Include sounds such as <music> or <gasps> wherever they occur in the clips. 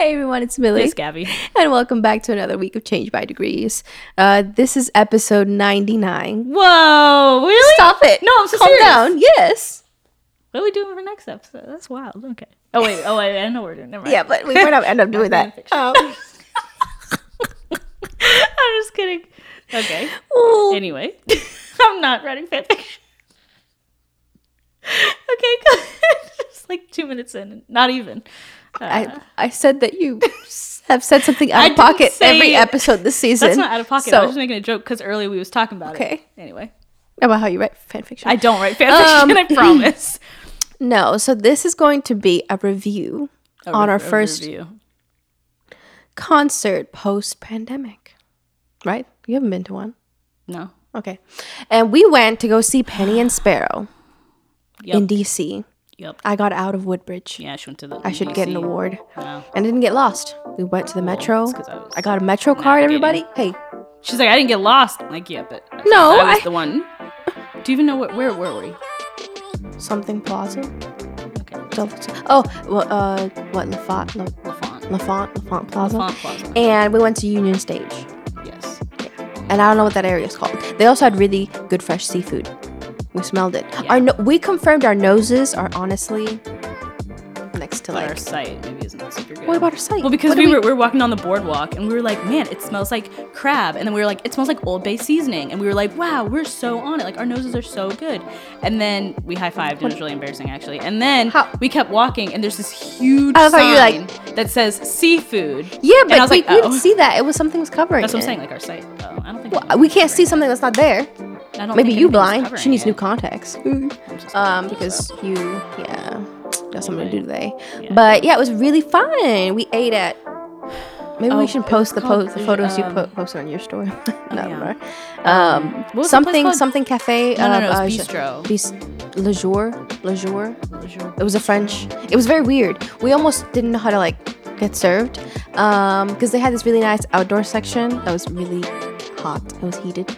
Hey everyone, it's Millie. It's Gabby. <laughs> And welcome back to another week of Change by Degrees. Uh, this is episode 99. Whoa, really? Stop it. No, I'm so Calm serious. down. Yes. What are we doing for next episode? That's wild. Okay. Oh wait. Oh wait. I know we're doing. Never mind. Yeah, but we might not end up <laughs> doing that. Um, <laughs> I'm just kidding. Okay. ooh. Anyway, I'm not writing fanfiction. okay, go ahead. Just like two minutes in, not even. I, I said that you <laughs> have said something out of pocket say- every episode this season. that's not out of pocket. I was just making a joke because earlier we was talking about Okay. it. Anyway, about how you write fan fiction. I don't write fanfiction. Um, <laughs> I promise. <laughs> no, so this is going to be a review A on re- our first review. concert post pandemic. Right? You haven't been to one. No. Okay. And we went to go see Penny and Sparrow <gasps> Yep. in DC. Yep. I got out of Woodbridge. Yeah, she went to the. I should get an award. Wow. And I didn't get lost. We went to the metro. 'cause I was I got a metro card, navigating. everybody. Hey, She's like, I didn't get lost. I'm like, yeah, but No, I was I- the one. Do you even know what? Where were we? something plaza. Okay. Oh, well, uh, what, L'Enfant, La, L'Enfant. L'Enfant, L'Enfant Plaza? L'Enfant Plaza. And we went to Union Stage. Yes. And I don't know what that area is called. They also had really good fresh seafood. We smelled it. Yeah. Our no- we confirmed our noses are honestly next to But our like. site maybe isn't super good. What about our site? Well, because What we, were, we were walking on the boardwalk and we were like, man, it smells like crab. And then we were like, it smells like Old Bay seasoning. And we were like, wow, we're so on it. Like, our noses are so good. And then we high fived. and It was really embarrassing, actually. And then How- we kept walking and there's this huge I sign like- that says seafood. Yeah, but we, like, we didn't oh. see that. It was something was covering That's what I'm it. saying, like our. Oh, I don't think Well, we can't see something that's not there. I don't Maybe you blind. She needs it. new contacts. Um, because you, yeah, got something to do today. Yeah. But yeah, it was really fun. We ate at. Maybe Oh, we should post the post the photos you um, po- posted on your story. <laughs> no, yeah. Um, What was the place something something cafe. No, no, uh, no, was uh, Bistro. Bis- Le Jour, Le Jour. It was a French. It was very weird. We almost didn't know how to like get served because they had this really nice outdoor section that was really hot. It was heated,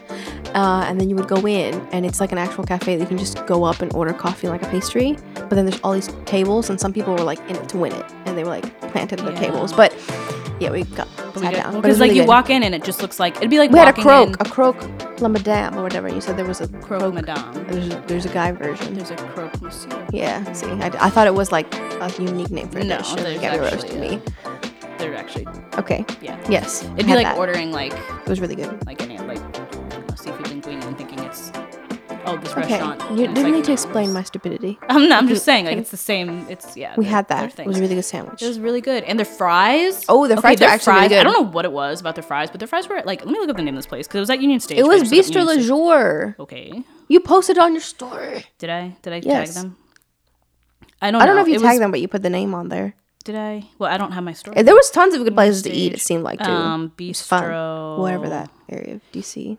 uh, and then you would go in, and it's like an actual cafe that you can just go up and order coffee like a pastry. But then there's all these tables, and some people were like in it to win it, and they were like planted at the Yeah. tables. But yeah, we got sat down. Because like really you good. walk in and it just looks like it'd be like We had a croque, in a croque la madame or whatever. You said there was a croque, croque. madame. There's a, there's a guy version. There's a croque monsieur. Yeah, see, I, I thought it was like a unique name for a No, dish. and there's roasted me. They're actually Okay. yeah. Yes. It'd be like that. ordering like It was really good. like any like I don't know, seafood linguine and thinking it's oh this Okay. restaurant. You didn't like, need to explain my stupidity. <laughs> I'm not. I'm just saying like it's the same. It's yeah. We had that. It was a really good sandwich. It was really good, and their fries. Oh, their fries are their actually really fries. I don't know what it was about their fries, but their fries were like. Let me look up the name of this place because it was at Union Stage. It was Bistro Le Jour. Okay, You posted on your story. did I? Did I Yes. tag them? I don't. I don't know if you tagged was- them, but you put the name on there. Did I? Well, I don't have my story. There was tons of good places to eat. It seemed like too. Um, was fun. Bistro. Whatever that area of DC.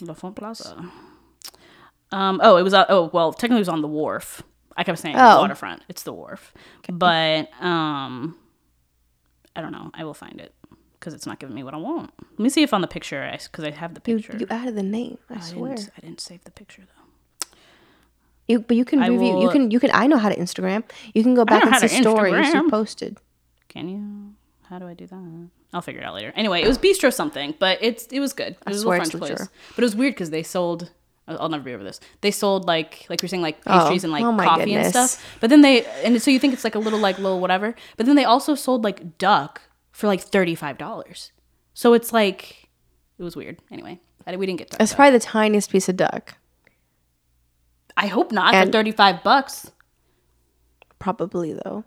L'Enfant Plaza. Um. Oh, it was. Uh, oh, well, technically it was on the wharf. I kept saying Oh. waterfront. It's the wharf. But um, I don't know. I will find it because it's not giving me what I want. Let me see if on the picture, because I have the picture. you added the name. I, I swear. didn't, I didn't save the picture though. You, but you can I review. You can. You can. I know how to Instagram. You can go back and see stories you posted. Can you? How do I do that? I'll figure it out later. Anyway, it was bistro something, but it's it was good. It was a little French place, but it was weird because they sold. I'll I'll never be over this. They sold like like you're saying like Oh, pastries and like oh my coffee and goodness. stuff. But then they and so you think it's like a little like little whatever. But then they also sold like duck for like thirty five dollars. So it's like it was weird. Anyway, I, we didn't get duck. It's though. probably the tiniest piece of duck. I hope not for and- thirty five bucks. Probably though.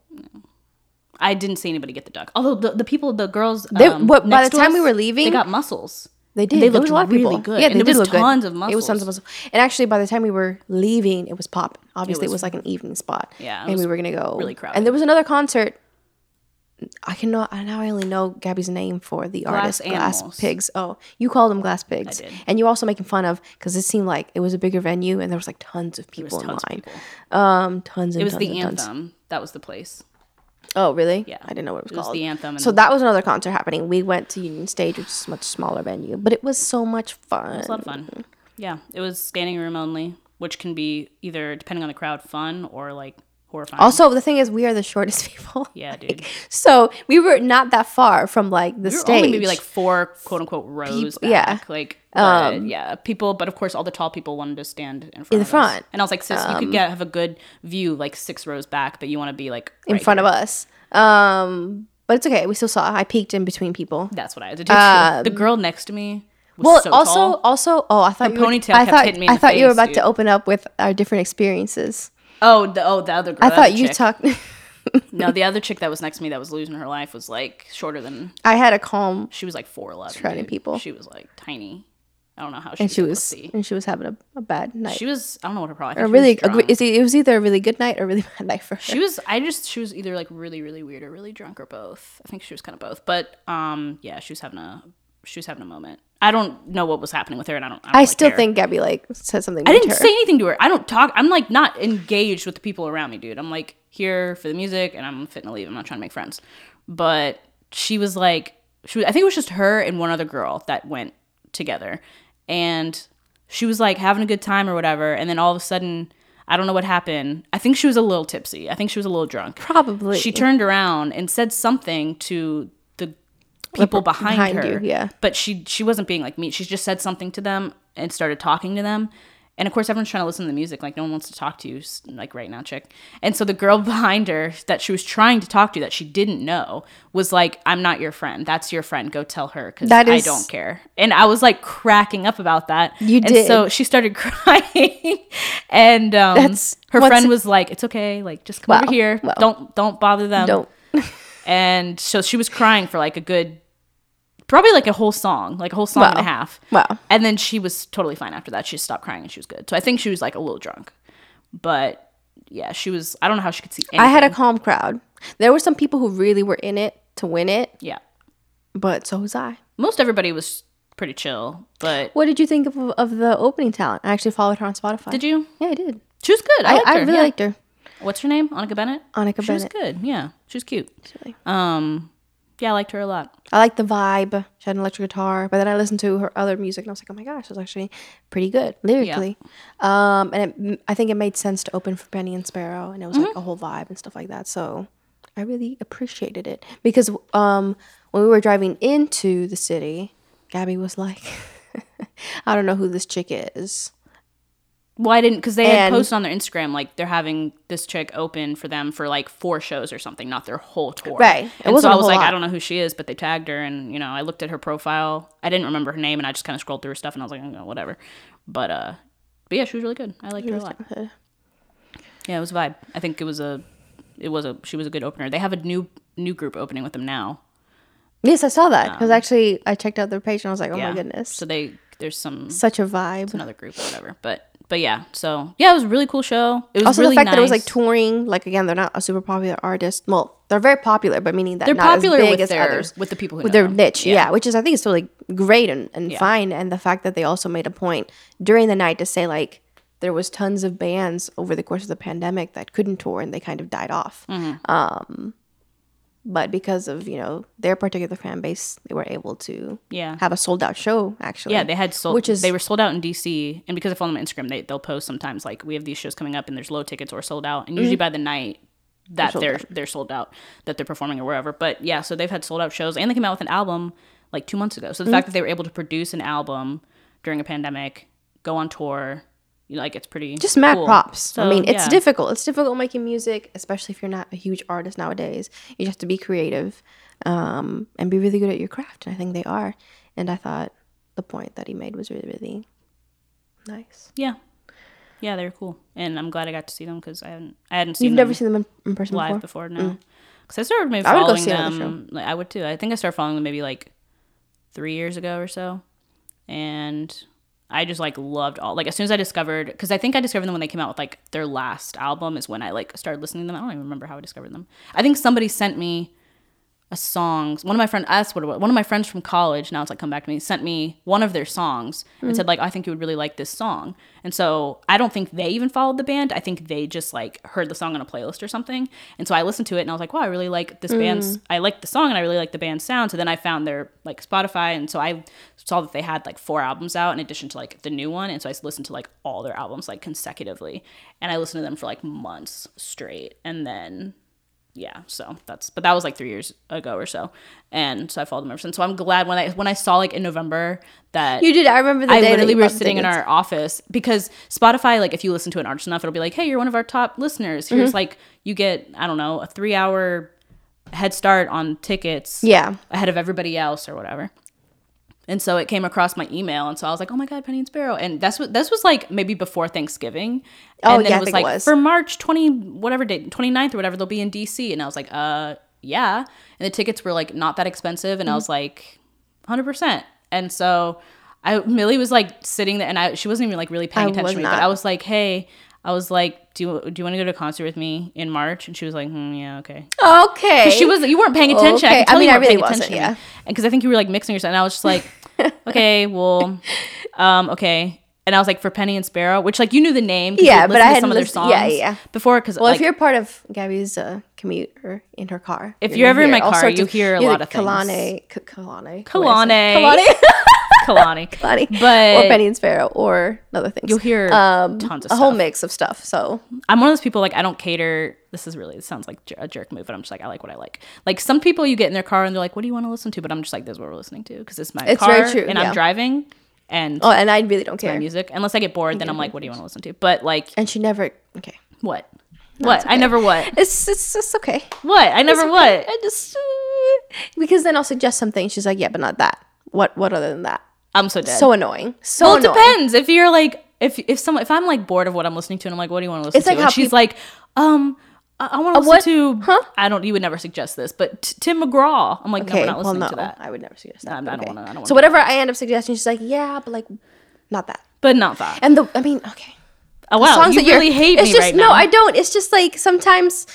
I didn't see anybody get the duck. Although the, the people, the girls, They- um, what- by the time we were leaving- they got mussels. They did. They looked a lot of really people. good. Yeah, And they it did was look good. tons of muscles. It was tons of mussels. mussels. And actually, by the time we were leaving, it was popping. Obviously, it was, was like an evening spot. Yeah, and we were gonna go really crowded. And there was another concert. I can know. I now I only know Gabby's name for the Glass artist Glass Pigs. Oh, you called them Glass Pigs. did. And you also making fun of because it seemed like it was a bigger venue and there was like tons of people in tons of line. people. Um, tons and It was tons the and tons. anthem. That was the place. Oh, really? Yeah. I didn't know what it was It was called. the anthem. So that was another concert happening. We went to Union Stage, which is a much smaller venue, but it was so much fun. it was a lot of fun. Yeah, it was standing room only, which can be either depending on the crowd, fun or like horrifying. Also, the thing is, we are the shortest <laughs> people. yeah, dude. So we were not that far from like the We were stage. only maybe like four quote unquote rows Peop- yeah. back. Like, but, yeah, people. But of course, all the tall people wanted to stand in front. In the of us. front. Um, and I was like, sis, you could get have a good view like six rows back, but you want to be like in front of us. Um, but it's okay. We still saw. I peeked in between people. That's what I had to do. too. the girl next to me. Was Um, Well, so also, tall. also, oh, I thought Her you were, ponytail I thought, hitting me in I thought you were about dude. to open up with our different experiences. Oh, the oh the other. Girl. I thought you talked. <laughs> No, the other chick that was next to me that was losing her life was like shorter than I had a calm, she was like four eleven. Shredding people. She was like tiny. I don't know how she and she was, see. and she was having a, a bad night. She was. I don't know what her problem. Or really, was, it, it was either a really good night or a really <laughs> bad night for her. she was. I just. She was either like really, really weird or really drunk or both. I think she was kind of both. But um, yeah, she was having a. She was having a moment. I don't know what was happening with her, and I don't. I, don't I still care. think Gabby like said something. I didn't her. say anything to her. I don't talk. I'm like not engaged with the people around me, dude. I'm like here for the music, and I'm fitting to leave. I'm not trying to make friends. But she was like, she. Was, I think it was just her and one other girl that went together, and she was like having a good time or whatever. And then all of a sudden, I don't know what happened. I think she was a little tipsy. I think she was a little drunk. Probably. She turned around and said something to people behind, behind her. you, yeah. But she she wasn't being like me. She just said something to them and started talking to them. And of course, everyone's trying to listen to the music. Like no one wants to talk to you, like right now, chick. And so the girl <laughs> behind her that she was trying to talk to, that she didn't know, was like, "I'm not your friend. That's your friend. Go tell her because I is- don't care." And I was like cracking up about that. You and did. So she started <laughs> crying, and um, That's- her friend was like, "It's okay. Like just come Wow, over here. wow. Don't don't bother them." don't. <laughs> and so she was crying for like a good probably like a whole song like a whole song and a half Wow. and then she was totally fine after that she stopped crying and she was good so i think she was like a little drunk but yeah she was i don't know how she could see anything. I had a calm crowd. There were some people who really were in it to win it, yeah but so was I. most everybody was pretty chill but What did you think of, of the opening talent? I actually followed her on Spotify. did you Yeah, I did. she was good i, I, I really yeah. liked her. what's her name annika bennett Annika she was good yeah she was cute Really. um yeah i liked her a lot I liked the vibe. She had an electric guitar, but then I listened to her other music and I was like, oh my gosh, it was actually pretty good lyrically. Um, and it, I think it made sense to open for Penny and Sparrow, and it was like Mm-hmm. a whole vibe and stuff like that. So I really appreciated it because um, when we were driving into the city, Gabby was like, <laughs> I don't know who this chick is. Well, I didn't because they had posted on their Instagram like they're having this chick open for them for like four shows or something, not their whole tour. Right. It And so I was like, I don't know who she is, but they tagged her, and you know, I looked at her profile. I didn't remember her name, and I just kind of scrolled through her stuff, and I was like, oh, whatever. But uh, but yeah, she was really good. I liked her a lot. Yeah, it was a vibe. I think it was a, it was a, she was a good opener. They have a new new group opening with them now. Yes, I saw that because actually I checked out their page and I was like, oh Um, yeah. my goodness, So they there's some such a vibe. another group or whatever. But but yeah, so yeah, it was a really cool show. It was also really the fact that it was like touring like again they're not a super popular artist well they're very popular but meaning that they're not popular as big with as their others with the people who with know their niche yeah. which is i think is totally great and, and Yeah. fine and the fact that they also made a point during the night to say like there was tons of bands over the course of the pandemic that couldn't tour and they kind of died off Mm-hmm. um but because of you know their particular fan base they were able to Yeah. have a sold out show actually Yeah, they had sold. Which is- they were sold out in DC, and because I follow them on Instagram, they they'll post sometimes like we have these shows coming up, and there's low tickets or sold out, and usually mm-hmm. by the night that sold they're they're sold out that they're performing or wherever. But yeah, so they've had sold out shows, and they came out with an album like two months ago. So the fact mm-hmm. that they were able to produce an album during a pandemic, go on tour, you know, like it's pretty just mad cool. props. I mean, it's yeah. difficult. It's difficult making music, especially if you're not a huge artist nowadays. You just have to be creative um, and be really good at your craft. And I think they are. And I thought the point that he made was really, really nice. Yeah, yeah, they're cool, and I'm glad I got to see them because I hadn't I hadn't seen You've them never seen them in, in person live before? before. No, because I started maybe I would go following see them. Like, I would too. I think I started following them maybe like three years ago or so, and I just like loved all. Like as soon as I discovered, because I think I discovered them when they came out with like their last album is when I like started listening to them. I don't even remember how I discovered them. I think somebody sent me a song. One of my friends, that's what. One of my friends from college, now it's like come back to me, sent me one of their songs and said like, I think you would really like this song. And so I don't think they even followed the band. I think they just like heard the song on a playlist or something. And so I listened to it and I was like, wow, I really like this mm. band's, I like the song and I really like the band's sound. So then I found their like Spotify. And so I saw that they had like four albums out in addition to like the new one. And so I listened to like all their albums like consecutively. And I listened to them for like months straight. And then yeah so that's but that was like three years ago or so and so i followed them ever since so i'm glad when i when i saw like in november that You did. I remember the I day literally that were sitting in our office because Spotify, like if you listen to an artist enough, it'll be like, hey, you're one of our top listeners. Here's Mm-hmm. like you get, I don't know, a three hour head start on tickets Yeah. ahead of everybody else or whatever. And so it came across my email, and so I was like, "Oh my god, Penny and Sparrow!" And that's what this was like maybe before Thanksgiving. Oh, and then yeah, it was think it like was. for March twenty whatever date, 29th or whatever, they'll be in DC. And I was like, "Uh, yeah." And the tickets were like not that expensive, and I Mm-hmm. was like, hundred percent. And so I Millie was like sitting there, and I she wasn't even like really paying I attention to me, not. but I was like, "Hey." I was like, "Do you do you want to go to a concert with me in March?" And she was like, hmm, "Yeah, okay." Okay. she was you weren't paying attention. Okay. I, I mean, I really wasn't, yeah. And because I think you were like mixing yourself, and I was just like, <laughs> okay, well, um, okay. And I was like for Penny and Sparrow, which like you knew the name. Yeah, but I hadn't some of their songs, yeah, yeah. before because Well, like if you're part of Gabby's uh, commute or in her car, If you're you're ever in my car, you hear a lot of things. Kalane, Kalane, Kalane. Kehlani, <laughs> Kehlani, But- or Penny and Sparrow, or other things. You'll hear um, tons of a whole mix of stuff. So I'm one of those people like I don't cater. This is really it sounds like a jerk move, but I'm just like I like what I like. Like some people, you get in their car and they're like, "What do you want to listen to?" But I'm just like, "This is what we're listening to," because it's my It's car very true, and yeah. I'm driving and oh, and I really don't my care. music. Unless I get bored, then I'm like, "What do you want to listen to?" But like, And she never. Okay, what? What? I never what? <laughs> it's it's just okay. What? I never what? I just because then I'll suggest something. She's like, yeah, but not that. What what other than that? I'm so dead. So annoying. So well, it annoying. depends. If you're like, if if someone, if I'm like bored of what I'm listening to, and I'm like, what do you want to listen It's to? like and she's peop- like, um, I, I want to listen what? to. Huh? I don't. You would never suggest this, but t- Tim McGraw. I'm like, no, Okay, we're not well, listening no, to that. I would never suggest that. I- I don't okay. don't wanna so whatever I end up suggesting, she's like, yeah, but like, not that. But not that. And the I mean, okay. Oh wow, songs you that really hate it's me just, right no, now. I don't. It's just like sometimes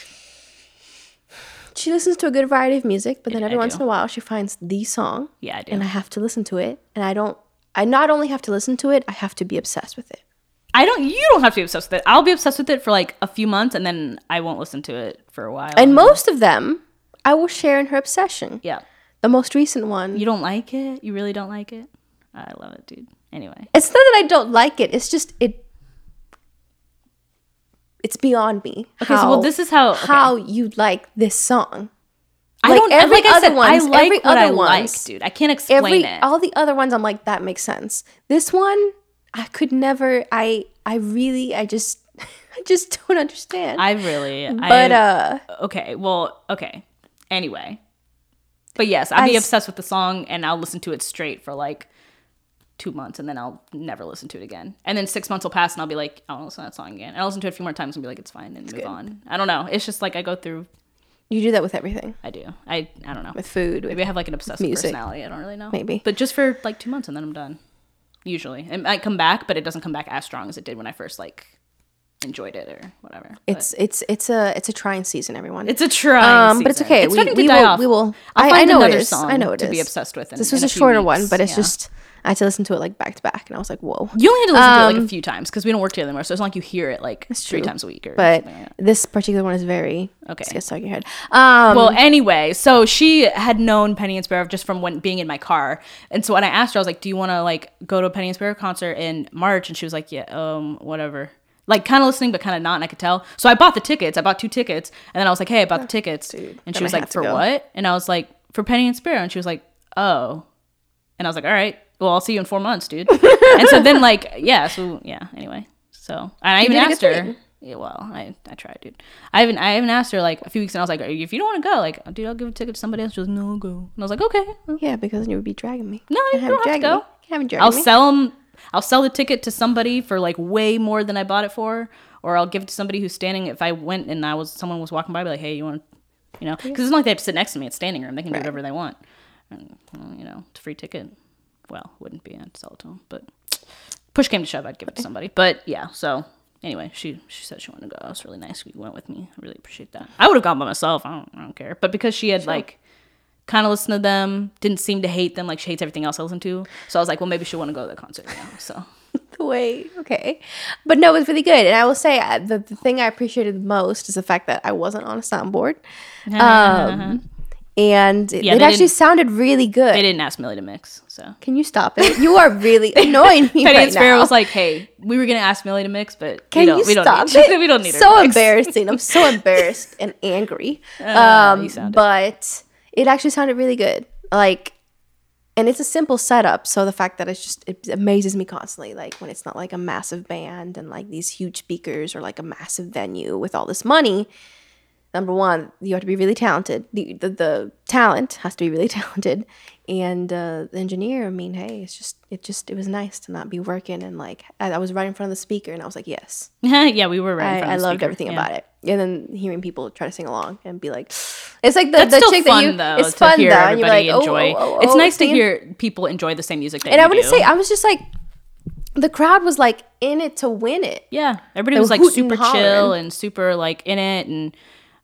she listens to a good variety of music, but then every I once do. in a while she finds the song. Yeah, I do. And I have to listen to it, and I don't. I not only have to listen to it, I have to be obsessed with it. I don't. You don't have to be obsessed with it. I'll be obsessed with it for like a few months, and then I won't listen to it for a while. And most of them, I will share in her obsession. yeah, The most recent one. you don't like it. You really don't like it. I love it, dude. Anyway, It's not that I don't like it. It's just it. It's beyond me. Okay, so, well, this is how- okay. how you like this song. I Like don't. every like I other said, ones- I like every what other I like, dude. I can't explain Every it. all the other ones, I'm like that makes sense. This one, I could never. I I really I just <laughs> I just don't understand. I really. but I, uh, okay. Well, okay. Anyway, but yes, I'd be I obsessed with the song, and I'll listen to it straight for like two months, and then I'll never listen to it again. And then six months will pass, and I'll be like, I to listen to that song again. And I'll listen to it a few more times and be like, it's fine, and move on. I don't know. It's just like I go through. you do that with everything, I do. I I don't know. with food. With, Maybe I have like an obsessive music. personality. I don't really know. Maybe. But just for like two months, and then I'm done. Usually, it might come back, but it doesn't come back as strong as it did when I first like enjoyed it or whatever. But- it's it's it's a it's a trying season, everyone. It's a trying um, but it's okay. It's we, starting to we die will, off. We will. I'll I, find I know it another is. song I know it to be obsessed with. In, this was a, few shorter one, but it's Yeah. just I had to listen to it like back to back, and I was like, whoa. you only had to listen to it like um, a few times because we don't work together anymore. So it's not like you hear it like three true. times a week or But like this particular one is very Okay. It's stuck in your head. Um, Well, anyway, so she had known Penny and Sparrow just from when being in my car, and so when I asked her, I was like, "Do you want to like go to a Penny and Sparrow concert in March?" And she was like, "Yeah, um, whatever." Like kind of listening, but kind of not, and I could tell. So I bought the tickets. I bought two tickets, and then I was like, "Hey, I bought the tickets," and she was like, "For go." what?" And I was like, "For Penny and Sparrow," and she was like, "Oh," and I was like, "All right, well, I'll see you in four months, dude." and so then, like, <laughs> yeah, so yeah. Anyway, so and I even asked her. Yeah, well, I, I tried, dude. I even I even asked her like a few weeks, and I was like, if you don't want to go, like, dude, I'll give a ticket to somebody else. She was no I'll go, and I was like, okay, yeah, because then you would be dragging me. no, you don't have to go. Have dragging I'll me. sell them. I'll sell the ticket to somebody for like way more than I bought it for, or I'll give it to somebody who's standing. If I went and I was someone was walking by, I'd be like, hey, you want, you know, because it's not like they have to sit next to me. It's standing room. They can do whatever they want. And, you know, it's a free ticket. Well, wouldn't be. I'd sell it to them, but push came to shove, I'd give it to somebody. But yeah, so anyway, she she said she wanted to go. It was really nice. You went with me. I really appreciate that. I would have gone by myself. I don't I don't care. But because she had like kind of listened to them. Didn't seem to hate them like she hates everything else I listen to. So I was like, well, maybe she'll want to go to the concert now. So <laughs> the way okay but no it was really good and i will say uh, the, the thing i appreciated the most is the fact that i wasn't on a soundboard <laughs> um, and it, Yeah, it actually sounded really good. they didn't ask Millie to mix. So. Can you stop it? You are really <laughs> annoying me Penny right and Sparrow now. was like, hey, we were gonna ask Millie to mix, but can we don't, you we don't stop need, it? <laughs> We don't need her so embarrassing. I'm so <laughs> embarrassed and angry. Ah, um but it actually sounded really good. Like and it's a simple setup so the fact that it's just it amazes me constantly like when it's not like a massive band and like these huge speakers or like a massive venue with all this money number one you have to be really talented the the, the talent has to be really <laughs> talented and uh, the engineer i mean hey it's just it just it was nice to not be working and like i, I was right in front of the speaker and i was like yes <laughs> yeah, we were right. in I, front I of the I loved speaker. everything Yeah. about it. And then hearing people try to sing along and be like, <sighs> it's like the, That's the still chick fun that you, though it's to fun hear though. And you're everybody like, oh, enjoy. oh, oh, it's oh, nice to hear people enjoy the same music that And I want to say, I was just like, the crowd was like in it to win it, yeah, everybody They was like super chill and super like in it, and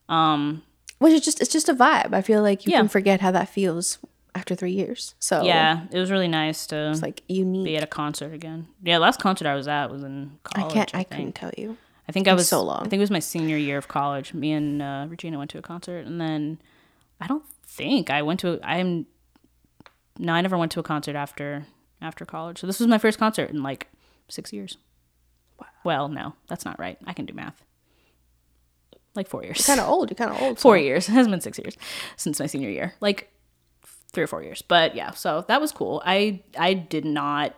um, which is just, it's just a vibe. I feel like you Yeah. can forget how that feels after three years. So yeah, it was really nice to it's like unique. be at a concert again. Yeah, last concert I was at was in college. I can't, I, think. couldn't tell you. I think I was so long. I think it was my senior year of college. Me and uh, Regina went to a concert, and then I don't think I went to. A, I'm no, I never went to a concert after after college. So this was my first concert in like six years. Wow. Well, no, that's not right. I can do math. Like four years. Kind of old. You're kind of old. <laughs> four so- years. It hasn't been six years since my senior year. Like three or four years. But yeah, so that was cool. I I did not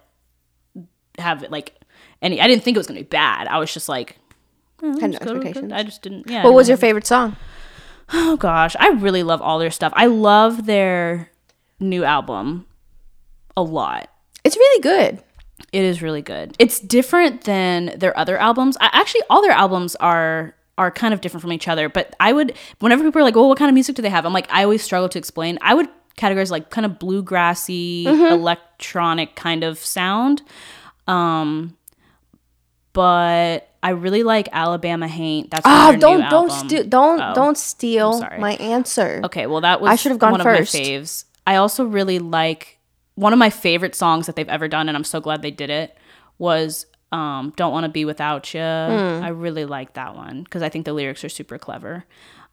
have like any. I didn't think it was gonna be bad. I was just like. Mm, Had no Just go to- expectations. I just didn't. Yeah. What was didn't your favorite song? Oh gosh, I really love all their stuff. I love their new album a lot. It's really good. It is really good. It's different than their other albums. I, actually, all their albums are are kind of different from each other. But I would, whenever people are like, well, what kind of music do they have?" I'm like, I always struggle to explain. I would categorize like kind of bluegrassy, electronic kind of sound. Um, but I really like Alabama Haint. That's their don't don't steal don't Oh. don't steal my answer. Okay, well that was I should have gone one first. of my faves. I also really like one of my favorite songs that they've ever done, and I'm so glad they did it. Was um, "Don't Want to Be Without You." Hmm. I really like that one because I think the lyrics are super clever.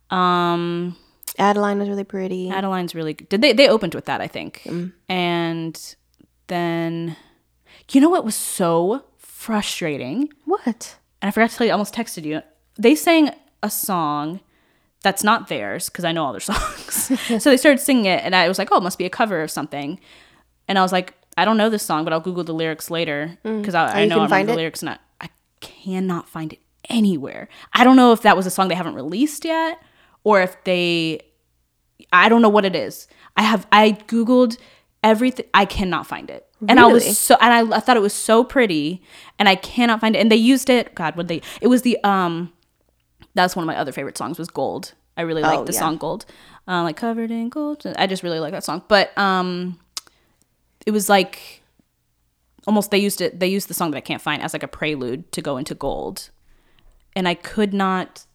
Um, Adeline was really pretty. Adeline's really good. Did they they opened with that? I think, Mm. and then you know what was so frustrating what? and I forgot to tell you, I almost texted you. They sang a song that's not theirs because I know all their <laughs> songs. <laughs> so they started singing it, and I was like, oh, it must be a cover of something. And I was like, I don't know this song, but I'll Google the lyrics later because I, I know I remember the it? lyrics, and I, cannot find it anywhere. I don't know if that was a song they haven't released yet, or if they, I don't know what it is. I have I googled everything. I cannot find it, and I was so and I, I thought it was so pretty, and I cannot find it. And they used it. God, what they? It was the um. That's one of my other favorite songs. Was Gold. I really like Oh, the yeah. song Gold, um, like covered in gold. I just really like that song. But um, it was like almost they used it. They used the song that I can't find as like a prelude to go into Gold, and I could not.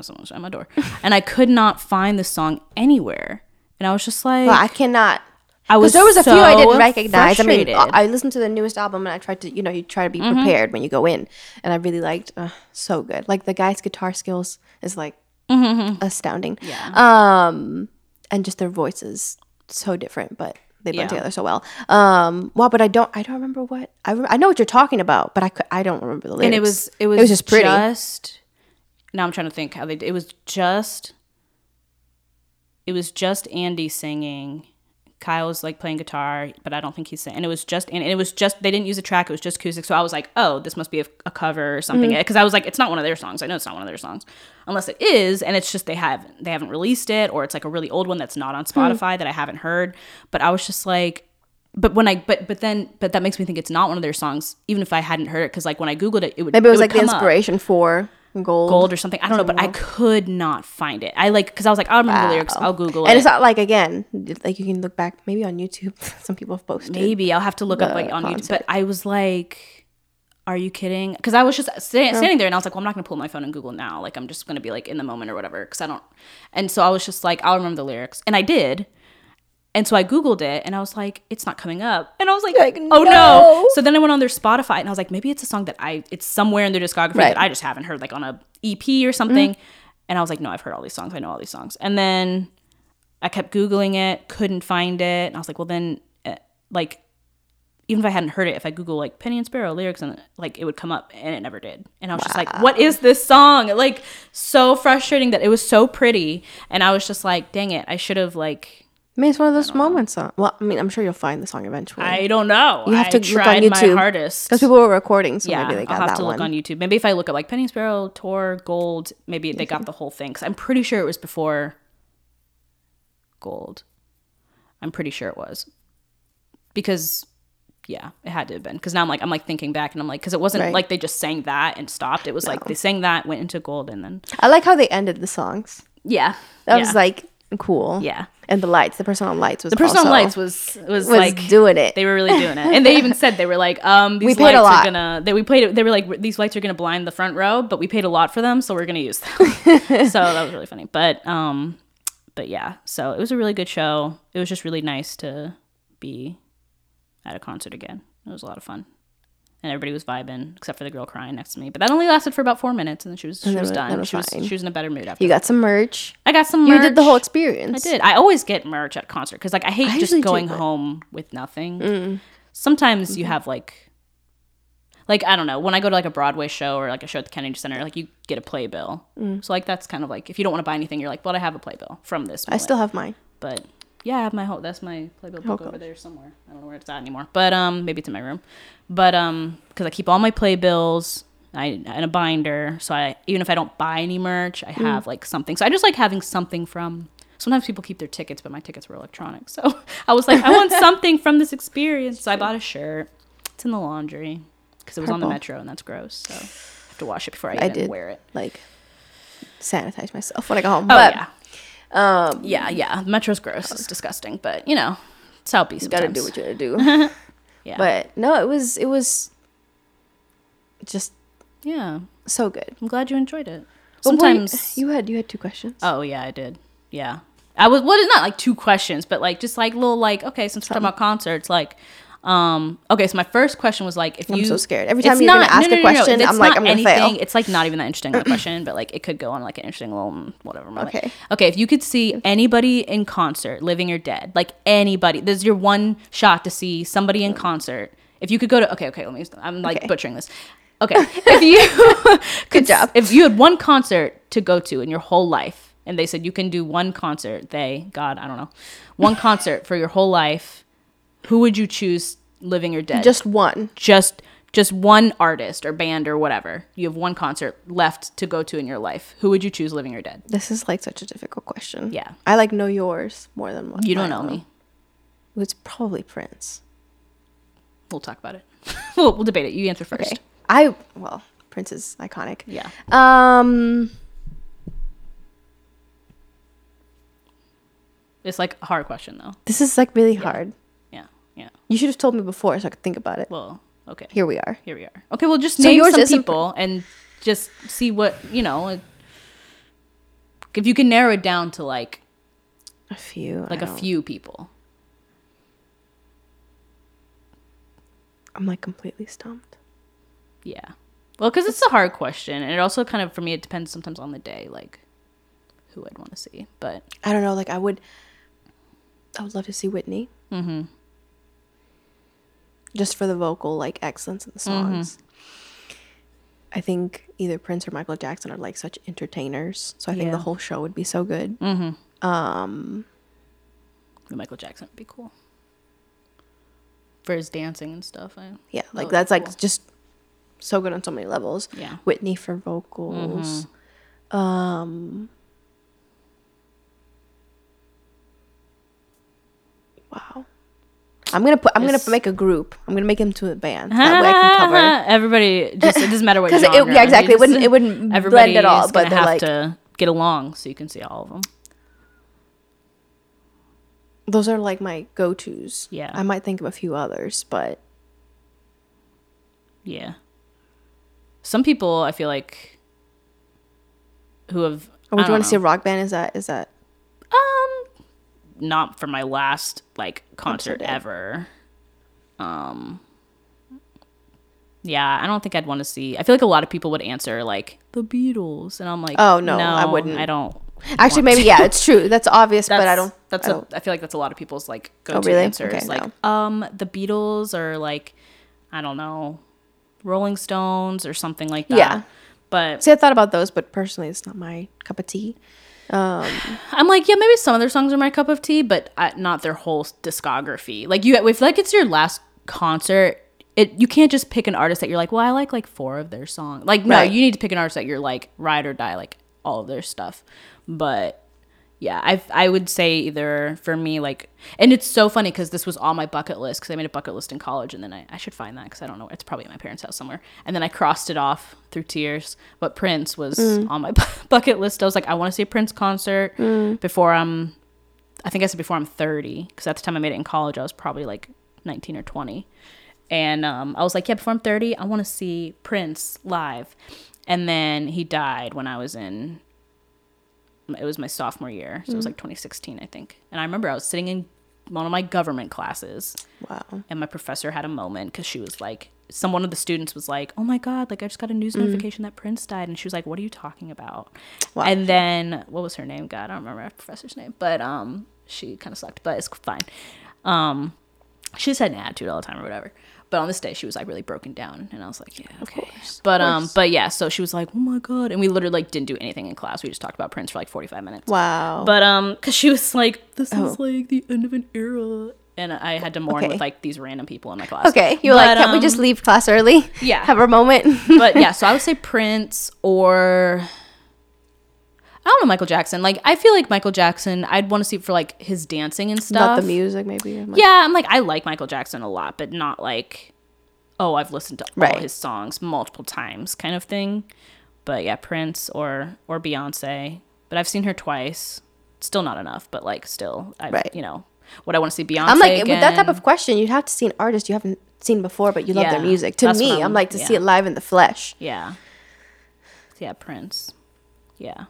Someone's at my door, <laughs> and I could not find the song anywhere. And I was just like, Well, I cannot. I was Because there was a few I didn't recognize. I mean. Mm-hmm. I listened to the newest album and I tried to, you know, you try to be prepared when you go in, and I really liked, uh, so good. Like the guy's guitar skills is like astounding. Mm-hmm. Yeah. Um, and just their voices so different, but they blend Yeah. together so well. Um, well, but I don't, I don't remember what I, rem- I know what you're talking about, but I could, I don't remember the lyrics. and it was it was, it was just pretty. Just, now I'm trying to think how they. It was just. It was just Andy singing. Kyle was like playing guitar, but I don't think he's singing. And it was just and it was just they didn't use a track. It was just acoustic. So I was like, oh, this must be a, a cover or something. Mm-hmm. Because I was like, it's not one of their songs. I know it's not one of their songs, unless it is, and it's just they haven't they haven't released it, or it's like a really old one that's not on Hmm. Spotify that I haven't heard. But I was just like, but when I but but then but that makes me think it's not one of their songs, even if I hadn't heard it, because like when I googled it, it would Maybe it was would like the come up inspiration for Gold. gold or something. I don't know, but I could not find it. I like because I was like, I'll remember the lyrics. I'll Google and it. And it's not like again, like you can look back maybe on YouTube. <laughs> Some people have posted. Maybe I'll have to look up like on YouTube. But I was like, are you kidding? Because I was just sta- standing there and I was like, well, I'm not gonna pull my phone and Google now. Like, I'm just gonna be like in the moment or whatever. Because I don't. And so I was just like, I'll remember the lyrics, and I did. And so I Googled it and I was like, it's not coming up. And I was like, Like, oh no. no. So then I went on their Spotify and I was like, maybe it's a song that I, it's somewhere in their discography Right. that I just haven't heard, like on a EP or something. And I was like, no, I've heard all these songs. I know all these songs. And then I kept Googling it, couldn't find it. And I was like, well, then, uh, like, even if I hadn't heard it, if I Google like Penny and Sparrow lyrics and like it would come up and it never did. And I was just like, what is this song? Like, so frustrating that it was so pretty. And I was just like, dang it, I should have like, I mean, it's one of those moments. Huh? Well, I mean, I'm sure you'll find the song eventually. I don't know. you have I to look on YouTube my hardest. because people were recording, so yeah, maybe they got I'll have that to look one. on YouTube. Maybe if I look at like Penny Sparrow tour Gold, maybe they got the whole thing. Because I'm pretty sure it was before Gold. I'm pretty sure it was because yeah, it had to have been. Because now I'm like I'm like thinking back and I'm like because it wasn't Right. like they just sang that and stopped. It was like they sang that, went into Gold, and then I like how they ended the songs. yeah, That yeah. was like cool. yeah. And the lights, the person on lights was The person on also- lights was was, was like doing it. They were really doing it, <laughs> and they even said they were like, um, these We paid a lights lot. are gonna. They we paid. it- They were like, these lights are gonna blind the front row, but we paid a lot for them, so we're gonna use them. <laughs> so that was really funny. But um, but yeah, so it was a really good show. It was just really nice to be at a concert again. It was a lot of fun. And everybody was vibing, except for the girl crying next to me. But that only lasted for about four minutes, and then she was she was it- then it done. was She was she was in a better mood after. you got some merch. I got some. Merch. You did the whole experience. I did. I always get merch at concert because like I hate I just going Mm. home with nothing. Sometimes Mm-hmm. you have like, like I don't know. When I go to like a Broadway show or like a show at the Kennedy Center, like you get a playbill. Mm. So like that's kind of like if you don't want to buy anything, you're like, well, I have a playbill from this. I still have mine. but yeah, I have my whole. That's my playbill book Oh, over there somewhere. I don't know where it's at anymore. But um, maybe it's in my room. But um, because I keep all my playbills. I in a binder, so I even if I don't buy any merch, Mm. I have like something. So I just like having something from. Sometimes people keep their tickets, but my tickets were electronic. So <laughs> I was like, I want <laughs> something from this experience. So I bought a shirt. It's in the laundry because it was on the metro, and that's gross. So I have to wash it before I, I even did. wear it. Like sanitize myself when I go home. Oh but yeah, um, yeah, yeah. Metro's gross. It's disgusting, but you know, it's how it be you sometimes. gotta do what you gotta do. <laughs> <laughs> Yeah. But no, it was it was just yeah. so good. I'm glad you enjoyed it. Wait, Sometimes. <sighs> you had you had two questions. oh yeah, I did. Yeah, I was. Well, it's not like two questions, but like just like little like okay, since we're talking about concerts, like. Um. Okay. So my first question was like, if you I'm you, so scared. Every time It's you're gonna ask a question, I'm like, I'm gonna fail. anything- It's like not even that interesting of a <clears throat> question, but like it could go on like an interesting little mm, whatever. moment. Okay. Okay. If you could see anybody in concert, living or dead, like anybody, this is your one shot to see somebody in concert. If you could go to okay, okay, let me. I'm like Okay. butchering this. <laughs> Okay. If you <laughs> could, job. If you had one concert to go to in your whole life, and they said you can do one concert, they, God, I don't know, one concert for your whole life, who would you choose, living or dead? Just one. just just one artist or band or whatever. You have one concert left to go to in your life. Who would you choose, living or dead? This is like such a difficult question. Yeah. I like know yours more than what You don't I know me. It's probably Prince. We'll talk about it. <laughs> we'll, we'll debate it. You answer first. Okay. I well, Prince is iconic. Yeah. Um. It's like a hard question though. This is like really hard. Yeah. Yeah. You should have told me before so I could think about it. Well, okay. Here we are. Here we are. Okay, well just name some people and just see what, you know, if you can narrow it down to like A few. like I a don't- few people. I'm like completely stumped. Yeah. Well, cuz it's a hard question and it also kind of for me it depends sometimes on the day like who I'd want to see. But I don't know. Like I would. I would love to see Whitney. mhm. Just for the vocal like excellence in the songs. I think either Prince or Michael Jackson are like such entertainers, so I think the whole show would be so good. Mhm. Um, Michael Jackson would be cool. For his dancing and stuff. I, yeah, like that's be like just so good on so many levels. Yeah. Whitney for vocals. Um. Wow. I'm gonna put. I'm gonna make a group. I'm gonna make them to a band. That way I can <laughs> cover. Everybody just it doesn't matter what <laughs> 'Cause it- yeah, exactly. It wouldn't- it wouldn't blend at all, but have like- to get along so you can see all of them. Those are like my go tos. Yeah. I might think of a few others, but Yeah. some people I feel like who have Or would you want to see a rock band? Is that is that um not for my last like concert Concert, ever. Um yeah, I don't think I'd want to see. I feel like a lot of people would answer like the Beatles, and I'm like, Oh, no, no I wouldn't. I don't. actually maybe to. yeah, it's true. That's obvious, That's, but I don't. That's I a. don't. I feel like that's a lot of people's like go to Oh, really? answers. Okay, like, um, the Beatles or like, I don't know, Rolling Stones or something like that. Yeah. But See, I thought about those, but personally, it's not my cup of tea. I'm like, yeah, maybe some of their songs are my cup of tea, but I, not their whole discography. Like you, if like it's your last concert, it you can't just pick an artist that you're like, well, I like like four of their songs. Like no, Right. you need to pick an artist that you're like ride or die, like all of their stuff. But yeah, I I would say either for me like, and it's so funny because this was on my bucket list because I made a bucket list in college, and then I, I should find that because I don't know, it's probably at my parents' house somewhere, and then I crossed it off through tears. But Prince was on my <laughs> bucket list. I was like, I want to see a Prince concert before I'm I think I said before I'm 30 because at the time I made it in college, I was probably like 19 or 20. And um, I was like, yeah, before I'm 30, I want to see Prince live. And then he died when I was in, it was my sophomore year. So it was like 2016, I think. And I remember I was sitting in one of my government classes Wow. and my professor had a moment because she was like, some one of the students was like, "Oh my god! Like I just got a news notification that Prince died," and she was like, "What are you talking about?" Wow. And then what was her name? God, I don't remember my professor's name, but um, she kind of sucked, but it's fine. Um, she just had an attitude all the time or whatever. But on this day, she was like really broken down, and I was like, "Yeah, okay." course, but um, but yeah, so she was like, "Oh my god!" And we literally like didn't do anything in class. We just talked about Prince for like forty five minutes. Wow. But um, cause she was like, "This Oh. is like the end of an era," and I had to mourn Okay. with like these random people in my class. okay, you were like, can't we just um, leave class early? yeah. <laughs> Have a moment. but yeah, so I would say Prince or I don't know Michael Jackson. Like I feel like Michael Jackson, I'd want to see for like his dancing and stuff. Not the music, maybe. I'm like, Yeah, I'm like I like Michael Jackson a lot, but not like oh I've listened to all his songs multiple times kind of thing. But yeah, Prince or or Beyonce. But I've seen her twice. Still not enough, but like still, I Right. you know, what I want to see Beyonce? I'm like with that type of question, you'd have to see an artist you haven't seen before, but you love their music. To me, I'm- I'm, like to see it live in the flesh. Yeah. Yeah, Prince. Yeah.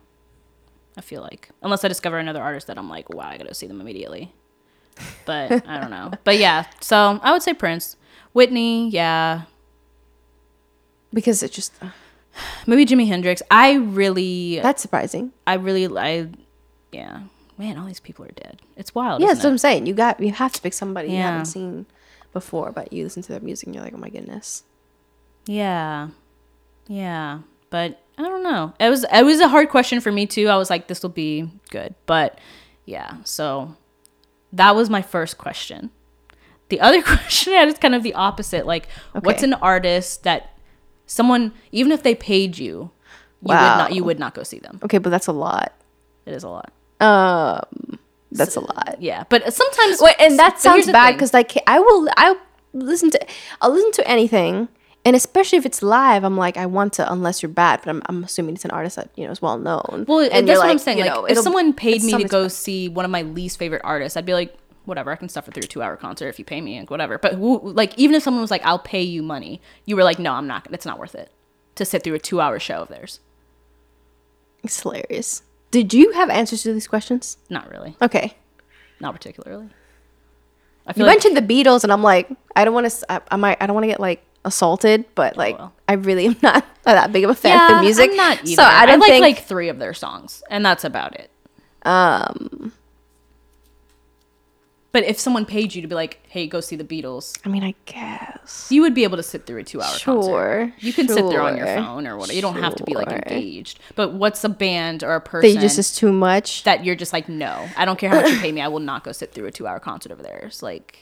I feel like unless I discover another artist that I'm like, wow, I gotta see them immediately. But <laughs> I don't know. But yeah, so I would say Prince. Whitney, yeah. Because it just uh, Maybe Jimi Hendrix. I really that's surprising. I really I yeah. Man, all these people are dead. It's wild. Yeah, isn't that's what? I'm saying. You got you have to pick somebody you haven't seen before, but you listen to their music and you're like, oh my goodness. Yeah. Yeah. But I don't know. It was it was a hard question for me too. I was like, this will be good. But yeah, so that was my first question. The other <laughs> question I had is kind of the opposite. Like, what's an artist that someone, even if they paid you, you would Wow. not you would not go see them. Okay, but that's a lot. It is a lot. Um, that's a lot. Yeah. But sometimes Wait, and that sounds bad because like I will I listen to I'll listen to anything, and especially if it's live, I'm like I want to unless you're bad, but I'm, I'm assuming it's an artist that you know is well known. Well, and that's what I'm saying. Like, know, if someone paid me to go expense. see one of my least favorite artists, I'd be like, whatever, I can suffer through a two hour concert if you pay me, and whatever. But who, like, even if someone was like, I'll pay you money, you were like, no, I'm not. It's not worth it to sit through a two hour show of theirs. it's hilarious. Did you have answers to these questions? Not really. Okay, Not particularly. I you like mentioned the Beatles, and I'm like I don't want to I, I might I don't want to get like assaulted, but like well. I really am <laughs> not that big of a fan yeah, of the music. I'm not either. So I don't like think like three of their songs, and that's about it. um. But if someone paid you to be like, "Hey, go see the Beatles," I mean, I guess. you would be able to sit through a two-hour concert. You can sit there on your phone or whatever. You don't have to be like engaged. But what's a band or a person They just is too much. that you're just like, no, I don't care how much you pay <laughs> me. I will not go sit through a two-hour concert over there. It's like,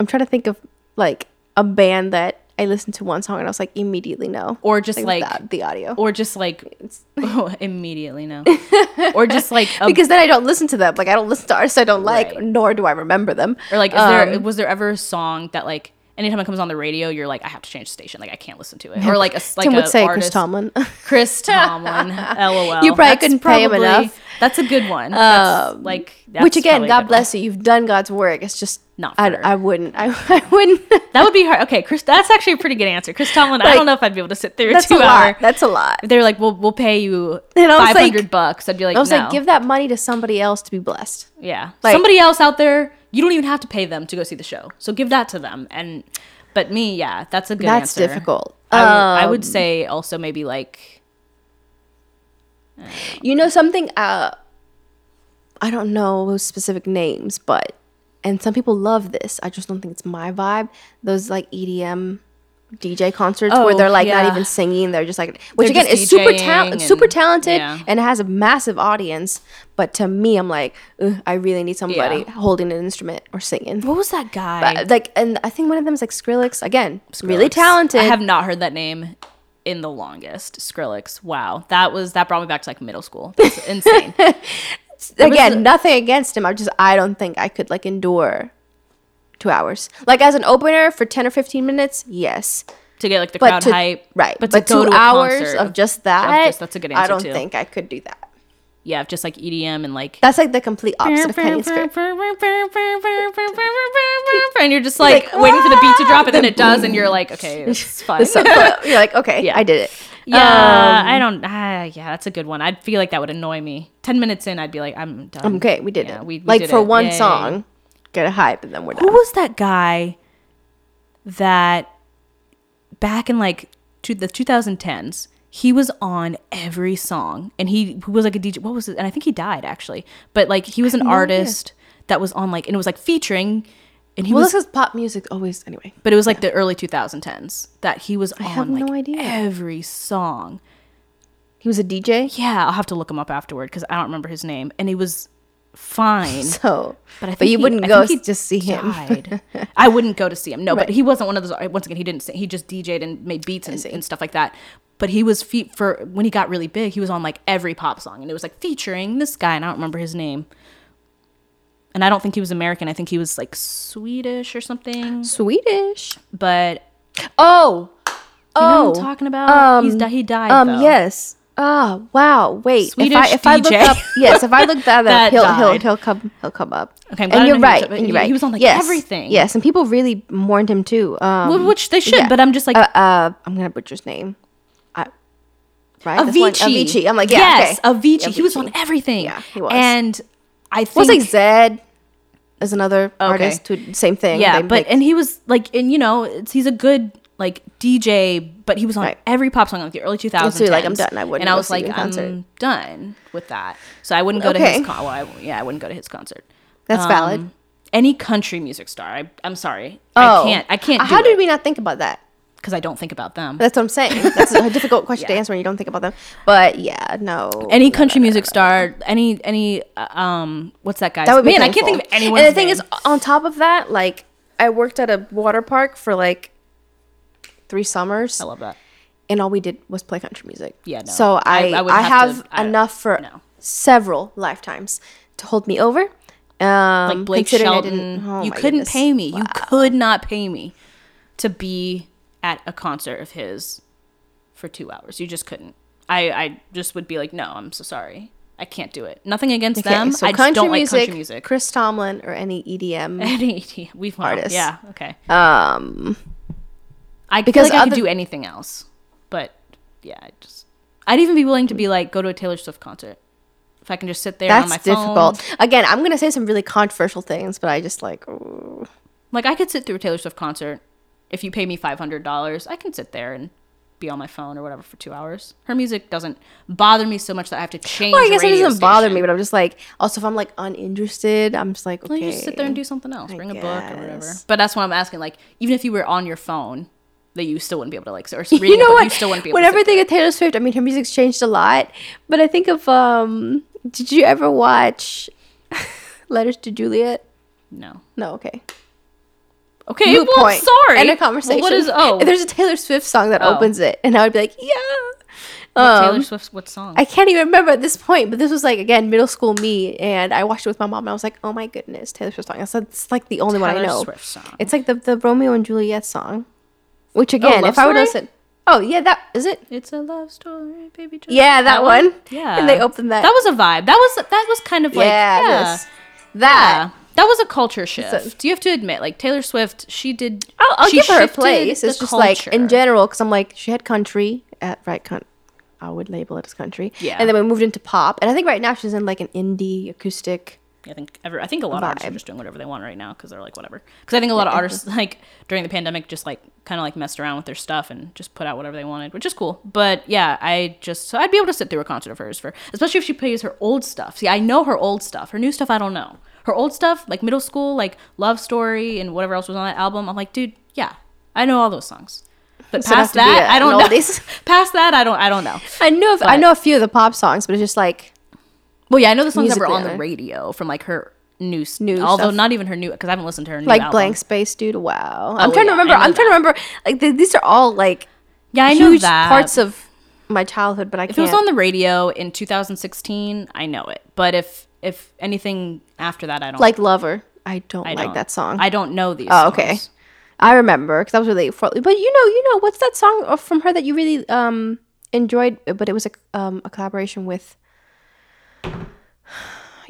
I'm trying to think of like a band that I listened to one song and I was like immediately no. or just like, without the audio. or just like, <laughs> oh, immediately no, <laughs> or just like, a, because then I don't listen to them. Like I don't listen to artists I don't like, Right. nor do I remember them. or like, is there Um, was there ever a song that like anytime it comes on the radio, you're like, I have to change the station. Like I can't listen to it. Or like a like Tim a would say artist, <laughs> Chris Tomlin. Chris Tomlin, lol. You probably That's couldn't pay him enough. That's a good one. That's, Um, like, that's Which again, God bless you. You've done God's work. It's just not for I. I wouldn't. I, <laughs> I wouldn't. that would be hard. Okay, Chris, that's actually a pretty good answer. Chris Tomlin, I don't know if I'd be able to sit through a That's a two hour. lot. That's a lot. They're like, "We'll we'll pay you I was like- bucks," I'd be like, I was "No." like, give that money to somebody else to be blessed. yeah, like- somebody else out there. You don't even have to pay them to go see the show, so give that to them. And but me, yeah, that's a good answer. That's answer. difficult. I would, I would Um, say also maybe like You know something? Uh, I don't know specific names, but and some people love this. I just don't think it's my vibe. Those like EDM DJ concerts where Oh, they're like yeah. not even singing; they're just like, which They're again is super talent, super talented, yeah. and has a massive audience. But to me, I'm like, I really need somebody Yeah. holding an instrument or singing. what was that guy? But, like, and I think one of them is like Skrillex. Again, really talented. I have not heard that name in the longest. Skrillex. Wow, that was that brought me back to like middle school. That's <laughs> insane. Again, nothing against him. I just I don't think I could like endure two hours. Like as an opener for ten or fifteen minutes, yes. to get like the But crowd to, hype, right? But, But, to two hours of just that, just- that's a good answer. I don't too. think I could do that. yeah, just like EDM and like. That's like the complete opposite of <laughs> and you're just like, like, waiting for the beat to drop, and then ah! it does, and you're like, okay, <laughs> it's fine. You're like, okay, <laughs> Yeah. I did it. Yeah, Um, I don't. Ah, yeah, that's a good one. I'd feel like that would annoy me. Ten minutes in, I'd be like, I'm done. Okay, we did Yeah, it. we- we like did for it. one Yay. song, get a hype, and then we're done. Who was that guy that back in like to the 2010s? He was on every song, and he was like a DJ. What was it? And I think he died actually. But like he was an artist that was on like, and it was like featuring, and he Well, was. this is pop music always. Anyway, but it was like the early 2010s that he was on have like no idea. every song. he was a DJ. Yeah, I'll have to look him up afterward because I don't remember his name, and he was fine. <laughs> So, But I think but you he- wouldn't I go he just see him. <laughs> I wouldn't go to see him. No, but he wasn't one of those. Once again, he didn't. Sing, he just DJ'd and made beats and, and stuff like that. But he was fe- for when he got really big. He was on like every pop song, and it was like featuring this guy, and I don't remember his name. And I don't think he was American. I think he was like Swedish or something. Swedish. But Oh, you know oh, what I'm talking about? He's di- he died. Um. though. Yes. Ah. wow. Wait. Swedish if I if I look DJ. up, yes, if I look that, <laughs> That up, he'll he'll he'll come he'll come up. Okay, and you're know who you're right. And you're he- right. he was on, like, yes, everything. Yes, and people really mourned him too. Um, Well, which they should. yeah. But I'm just like uh, uh, I'm gonna butcher his name. I, right. One- Avicii. Avicii. I'm like, yeah. yes, okay. Avicii. He was on everything. Yeah, he was. And I think What's like Zedd? Is another artist who same thing. yeah, They but make- and he was like, and you know, it's, he's a good like DJ, but he was on Right. every pop song of the early 2000s. So like, I'm done. I wouldn't And I was like. I'm done with that. So I wouldn't go to his con- well, I, yeah, I wouldn't go to his concert. that's valid. Um, Any country music star. I, I'm sorry. Oh, I can't. I can't. How did it we not think about that? Because I don't think about them. That's what I'm saying. That's a <laughs> difficult question to answer when you don't think about them. But yeah, no. any country music star, any any uh, um, what's that guy? That would be man. I can't think of anyone. And the thing is, on top of that, like I worked at a water park for like three summers, I love that. and all we did was play country music. Yeah, no. So I- I I I, have, have to- I- enough for no. several lifetimes to hold me over. Um, like Blake Shelton. oh you couldn't goodness. pay me. You could not pay me to be at a concert of his for two hours. You just couldn't. I, I just would be like, no, I'm so sorry. I can't do it. Nothing against Okay, them. so I just country don't like music, country music. Chris Tomlin or any EDM. <laughs> Any we've well, Artists. Yeah. Okay. um, I Because like I could do anything else, but yeah, I just I'd even be willing to be like go to a Taylor Swift concert if I can just sit there on my that's difficult. phone. Again, I'm gonna say some really controversial things, but I just like. ooh. Like I could sit through a Taylor Swift concert if you pay me five hundred dollars. I can sit there and be on my phone or whatever for two hours. Her music doesn't bother me so much that I have to change. Well, I guess it doesn't bother me, but I'm just like, also if I'm like uninterested, I'm just like, okay. Well, you just sit there and do something else. Bring a book or whatever. But that's what I'm asking. Like, even if you were on your phone, that you still wouldn't be able to like, or reading you know what? you still wouldn't be able Whenever to. I think of Taylor Swift, I mean, her music's changed a lot. But I think of, um, did you ever watch <laughs> Letters to Juliet? No. No, okay. Okay. Moot well, point. sorry. End of conversation. Well, what is? Oh, There's a Taylor Swift song that Oh. opens it, and I would be like, yeah. what Um, Taylor Swift's what song? I can't even remember at this point, but this was like again middle school me, and I watched it with my mom, and I was like, "Oh my goodness, Taylor Swift song!" I said, "It's like the only one I know." Swift song. It's like the the Romeo and Juliet song, which again, Love if I would Story? "Oh yeah, that is it." It's a love story, baby. Yeah, that, one. Yeah. <laughs> and they opened that. That was a vibe. That was that was kind of like yeah, yeah. that. That was a culture shift. Do you have to admit, like Taylor Swift, she did. I'll, I'll she give her a place. It's just like in general, because I'm like she had country at right. Con- I would label it as country. Yeah. And then we moved into pop, and I think right now she's in like an indie acoustic. I think ever. I think a lot of artists are just doing whatever they want right now because they're like whatever. Because I think a lot of artists <laughs> like during the pandemic just like kind of like messed around with their stuff and just put out whatever they wanted, which is cool. But yeah, I just so I'd be able to sit through a concert of hers for especially if she plays her old stuff. See, I know her old stuff. Her new stuff, I don't know. Her old stuff, like middle school, like Love Story and whatever else was on that album. I'm like, dude, yeah, I know all those songs. But So past that, I don't know. <laughs> past that, I don't. I don't know. I know. If, I know a few of the pop songs, but it's just like Well, yeah, I know the songs that were on the radio from like her new, New although stuff. not even her new because I haven't listened to her new like album. blank space, dude. Wow. I'm Oh, trying yeah, to remember. I'm trying to remember. Like th- these are all like Yeah, I know huge that. parts of my childhood, but I if can't. it was on the radio in 2016, I know it. But if if anything after that, I don't like Lover. I don't I like don't- that song. I don't know these. Oh, okay. songs. I remember because I was really. But you know, you know, what's that song from her that you really um enjoyed? But it was a um a collaboration with. <sighs>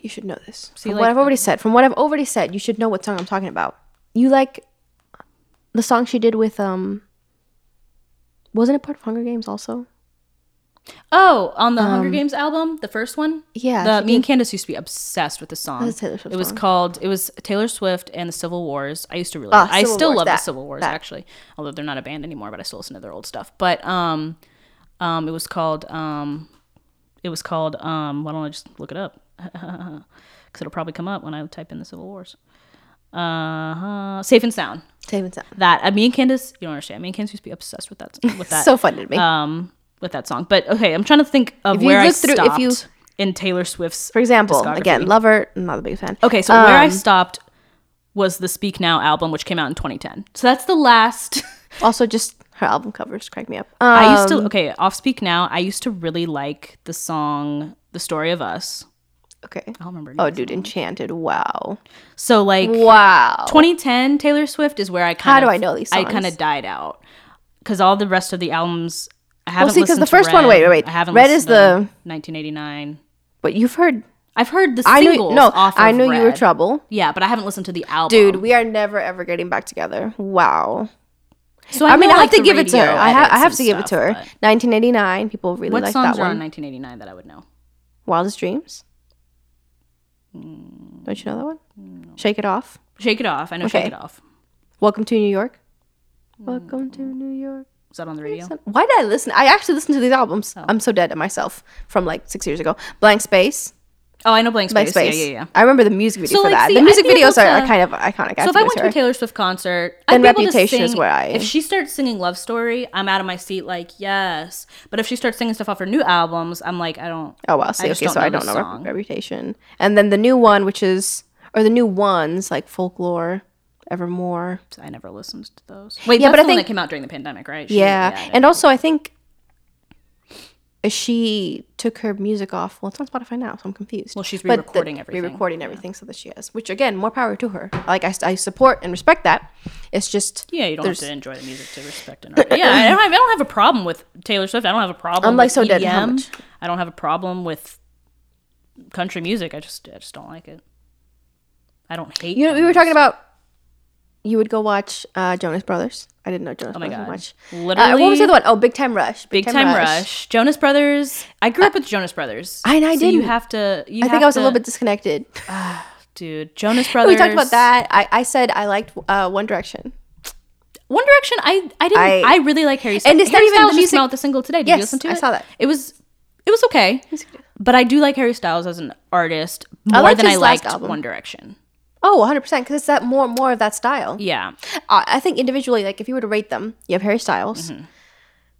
You should know this. See, from like- what I've already said, from what I've already said, you should know what song I'm talking about. You like the song she did with um. Wasn't it part of Hunger Games also? Oh, on the Hunger Games album, the first one. Um, Yeah, The, me and Candace used to be obsessed with the song. That's a Taylor Swift it was song. called. It was Taylor Swift and the Civil Wars. I used to really. Ah, I Civil still Wars, love that- the Civil Wars that. actually, although they're not a band anymore. But I still listen to their old stuff. But um, um, it was called um, it was called um. Why don't I just look it up? <laughs> Because it'll probably come up when I type in the Civil Wars. Uh, safe and sound. Safe and sound. That uh, me and Candace, you don't understand. Me and Candace used to be obsessed with that. With <laughs> that so funny to me. um with that song. But okay, I'm trying to think of If you where I through- if stopped you- in Taylor Swift's. For example, again, Lover. I'm not a big fan. Okay, so where I Um, stopped was the Speak Now album, which came out in 2010. So that's the last. <laughs> Also, just her album covers crack me up. Um, I used to okay off Speak Now. I used to really like the song "The Story of Us." Okay. I'll remember. Oh, dude, Enchanted. Wow. So like Wow. 2010 Taylor Swift is where I kind How of do I know these I kind of died out because all the rest of the albums. I haven't see, 'cause listened the first one, wait, wait, wait. I haven't Red is to the- 1989. But you've heard. I've heard the I singles. knew. No, I knew you were Red. trouble. Yeah, but I haven't listened to the album. Dude, we are never ever getting back together. Wow. so I, mean, know, I have to give it to her. I have. I have to give it to her. 1989. People really What like songs that are on one. 1989 that I would know? Wildest Dreams. Hmm. Don't you know that one? Shake It Off. Shake It Off. I know Okay. Shake It Off. Welcome to New York. Hmm. Welcome to New York. Is that on the radio? Why did I listen? I actually listened to these albums. Oh. I'm so dead at myself from like six years ago. Blank Space. Oh, I know Blank Space. Blank Space. Yeah, yeah, yeah. I remember the music video So, for like, that. see, the music videos are, are kind of iconic. So if I went to a Taylor Swift concert, Then I'd be able to Reputation is where I- If she starts singing "Love Story," I'm out of my seat. Like yes, but if she starts singing stuff off her new albums, I'm like, I don't. Oh wow, see, I okay, so I don't know Reputation, and then the new one, which is or the new ones like Folklore, Evermore. I never listened to those. Wait, Yeah, that's but I the one think- that came out during the pandemic, right? She- Yeah, I and also I think she took her music off. Well, it's on Spotify now, so I'm confused. Well, she's re-recording everything. re-recording everything, so that she has. Which again, more power to her. Like I, I support and respect that. It's just Yeah, you don't have to enjoy the music to respect it. <coughs> yeah, I don't, have, I don't have a problem with Taylor Swift. I don't have a problem. I'm, like, with so dead. I don't have a problem with country music. I just, I just don't like it. I don't hate. You know, we were talking about you would go watch uh, Jonas Brothers. I didn't know Jonas Oh my Brothers god! much. Literally, Uh, what was the other one? Oh, Big Time Rush. Big Time, Rush. Jonas Brothers. I grew up with Jonas Brothers. I- I so You didn't. have to. You I think I was a little bit disconnected. <sighs> dude. Jonas Brothers. we talked about that. I, I said I liked uh, One Direction. One Direction. I I didn't. I, I- really like Harry Styles. And it's not Harry even the Styles music- out a single today. Did Yes, you listen to I it? saw that. It was it was okay. But I do like Harry Styles as an artist more liked than I liked. One Direction. Oh, 100 percent because it's that more more of that style. Yeah, Uh, I think individually, like if you were to rate them, you have Harry Styles.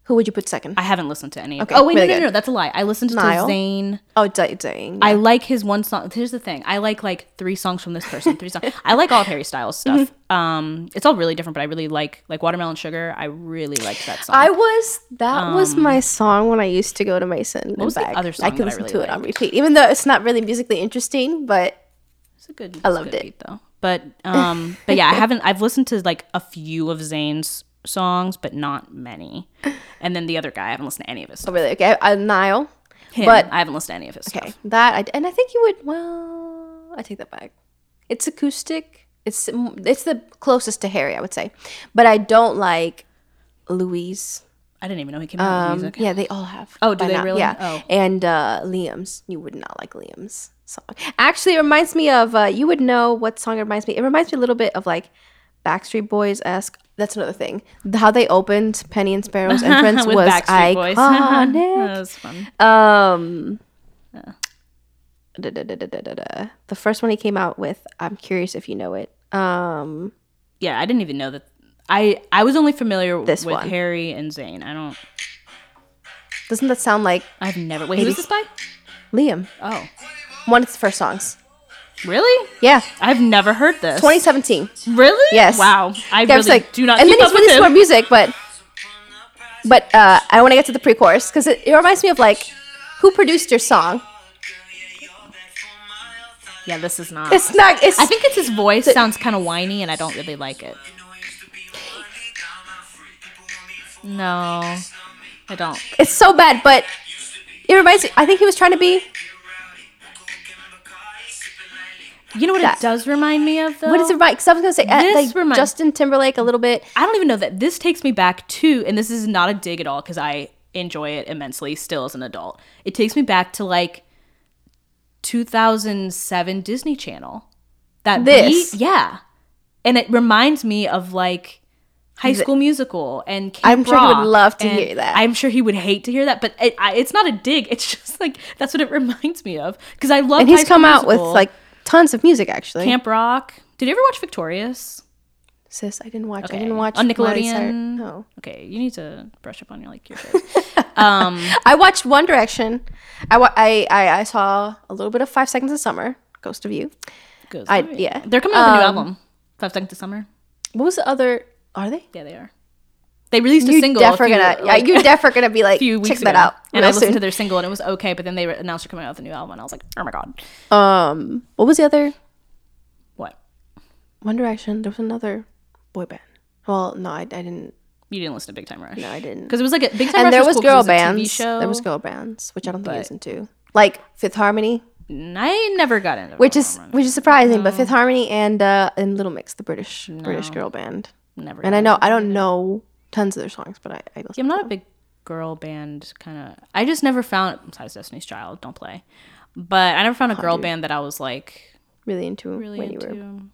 Who would you put second? Mm-hmm. I haven't listened to any. Of Okay, oh wait, really no, no, good. no, that's a lie. I listened to Niall? Zayn. oh, Zayn. I like his one song. Here's the thing. I like like three songs from this person. Three songs. <laughs> I like all of Harry Styles stuff. Mm-hmm. Um, it's all really different, but I really like like Watermelon Sugar. I really liked that song. I was that was my song when I used to go to Mason. What Um, was the other song I could that I listen really to it on repeat, even though it's not really musically interesting. But It's a good. I it's loved good it. beat, though. But um, <laughs> but yeah, I haven't. I've listened to like a few of Zayn's songs, but not many. And then the other guy, I haven't listened to any of his oh, really, okay, uh, Niall. Him, but- I haven't listened to any of his Okay, stuff. that I, and I think you would. Well, I take that back. It's acoustic. It's it's the closest to Harry, I would say. But I don't like Louis. I didn't even know he came out with Um, music. yeah, they all have. Oh, do they now. really? Yeah. Oh. And uh, Liam's. You would not like Liam's song. Actually, it reminds me of. Uh, you would know what song it reminds me. It reminds me a little bit of like Backstreet Boys esque. That's another thing. How they opened Penny and Sparrow's entrance <laughs> with was Backstreet iconic. <laughs> that was fun. Um, da, da, da, da. The first one he came out with, I'm curious if you know it. Um, Yeah, I didn't even know that. I I was only familiar This with one. Harry and Zayn. I don't. doesn't that sound like I've never. Wait, who is this by? Liam? Oh, One of his first songs. really? Yeah, I've never heard this. 2017. Really? Yes. Wow. I Yeah, I really like, do not and keep then up he's with released more music, but but uh, I want to get to the pre-chorus because it, it reminds me of like who produced your song. Yeah, this is not. It's not. It's I think it's his voice sounds kind of whiny, and I don't really like it. No, I don't. it's so bad, but it reminds me. I think he was trying to be. You know what That. it does remind me of though? What is it remind? Because I was gonna say uh, This like remind- Justin Timberlake a little bit. I don't even know that this takes me back to, and this is not a dig at all because I enjoy it immensely still as an adult. It takes me back to like 2007 Disney Channel. That This? beat, yeah, and it reminds me of like High School Musical and Camp I'm sure he would love to hear that. I'm sure he would hate to hear that, but it, I, it's not a dig. It's <laughs> just like that's what it <laughs> reminds me of because I love. And he's come out with like tons of music actually. Camp Rock. Did you ever watch Victorious? Sis, I didn't watch. Okay. I didn't watch On Nickelodeon? No, Okay, you need to brush up on your like your <laughs> um, I watched One Direction. I, wa- I I I saw a little bit of Five Seconds of Summer, Ghost of You. goes I- movie. yeah. they're coming out with a new Um, album. Five Seconds of Summer. What was the other? Are they? Yeah, they are. They released a You single. definitely a few, gonna. like, yeah, you definitely gonna be <laughs> like, few weeks check ago, that out. and I listened to their single, and it was okay. But then they announced they're coming out with a new album, and I was like, oh my god, Um, what was the other? what? One Direction. There was another boy band. Well, no, I, I didn't. You didn't listen to Big Time Rush? No, I didn't. Because it was like a Big Time Rush. And there was cool 'cause girl was a TV bands. show. There was girl bands, which I don't think I listened to. Like Fifth Harmony, I never got into. which is which is surprising, but Fifth Harmony and uh and Little Mix, the British British girl band. never. And I know I don't know tons of their songs, but I, I listen. Yeah, I'm not a big girl band kind of. I just never found besides Destiny's Child. Don't play, but I never found a girl band that I was like really into really when you were. into.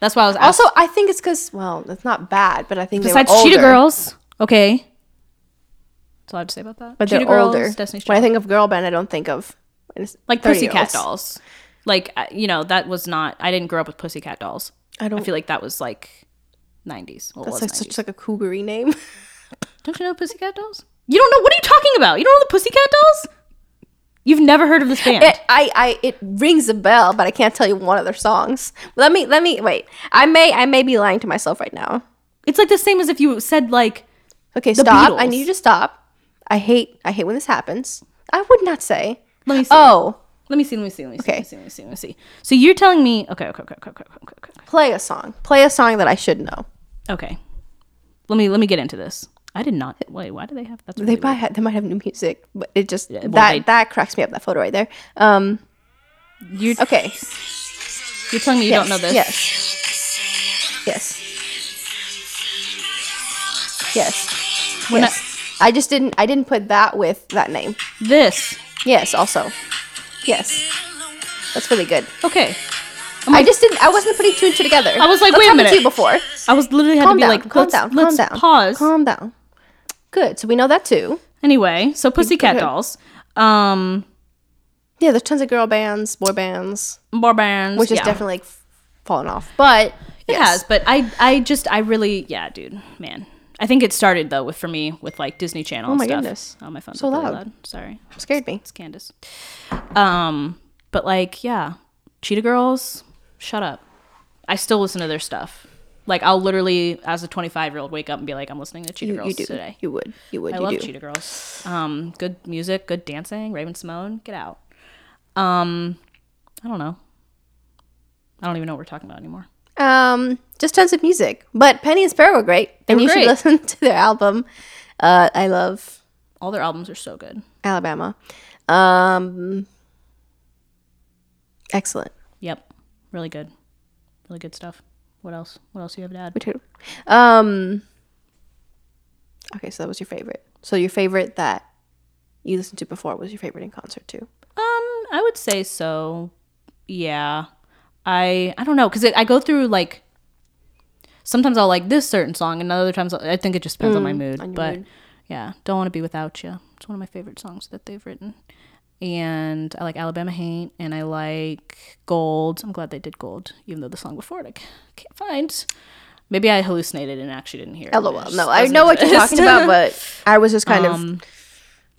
That's why I was Also, I think it's because well, it's not bad, but I think besides they were older, Cheetah Girls. Okay, that's all I have to say about that. but Cheetah they're Girls, older. Destiny's Child. When I think of girl band, I don't think of like 30 Pussycat. Dolls. Like uh, you know, that was not. I didn't grow up with Pussycat Dolls. I I don't. I feel like that was like 90s. Well, that's like 90s. such like a cougary name. <laughs> Don't you know Pussycat Dolls? You don't know what are you talking about? You don't know the Pussycat Dolls? You've never heard of this band? it, I, I, it rings a bell, but I can't tell you one of their songs. Let me, let me wait. I may, I may be lying to myself right now. it's like the same as if you said like Okay, stop. I need you to stop. I hate, I hate when this happens. I would not say. Let me see. Oh, Let me see. Let me see. Let me see. Okay. Let me see. Let me see. Let me see. So you're telling me? Okay. Okay. Okay. Okay. Okay. Okay. Okay. play a song. Play a song that I should know. Okay. Let me let me get into this. I did not. Wait. Why do they have? That's They really might, weird. have, they might have new music, but it just well, that they- that cracks me up. That photo right there. Um. You're Okay. you're telling me you yes, don't know this? Yes. Yes. Yes. When I- yes. I just didn't. I didn't put that with that name. This. Yes. Also. Yes. That's really good. Okay. I just didn't. I wasn't putting two and two together. I was like, That's wait a happened minute. To you before. I was literally had Calm to be down. like, calm let's, down. let's calm down. pause. Calm down. Good. So we know that too. Anyway, so Pussycat Okay. Dolls, um, Yeah. There's tons of girl bands, boy bands, bar bands, which is yeah. definitely like f- fallen off. But It has, but I I just I really yeah, dude, man. I think it started though with for me with like Disney Channel. Oh and my stuff. goodness. Oh my phone's So really loud. loud. Sorry, scared me. it's Candace. Um, but like yeah, Cheetah Girls, shut up. I still listen to their stuff. Like I'll literally, as a 25 year old, wake up and be like, I'm listening to Cheetah You, Girls you do. today. You would. You would. I you love do. Cheetah Girls. Um, good music, good dancing. Raven-Symoné, get out. Um, I don't know. I don't even know what we're talking about anymore. Um, just tons of music. But Penny and Sparrow were great, and were you great. should listen <laughs> to their album. Uh, I love All their albums are so good. Alabama. Um, excellent. Really good. really good stuff. What else? What else do you have to add? Me too. Um. Okay, so that was your favorite. So your favorite that you listened to before was your favorite in concert too. Um, I would say so. Yeah, I I don't know because I go through like sometimes I'll like this certain song, and other times I think it just depends on my mood. Mm, on but mood. yeah, don't want to be without you. It's one of my favorite songs that they've written, and I like Alabama Hate, and I like Gold. I'm glad they did Gold, even though the song before it I can't find. Maybe I hallucinated and actually didn't hear it. LOL. It No, I know what you're talking about, but I was just kind Um,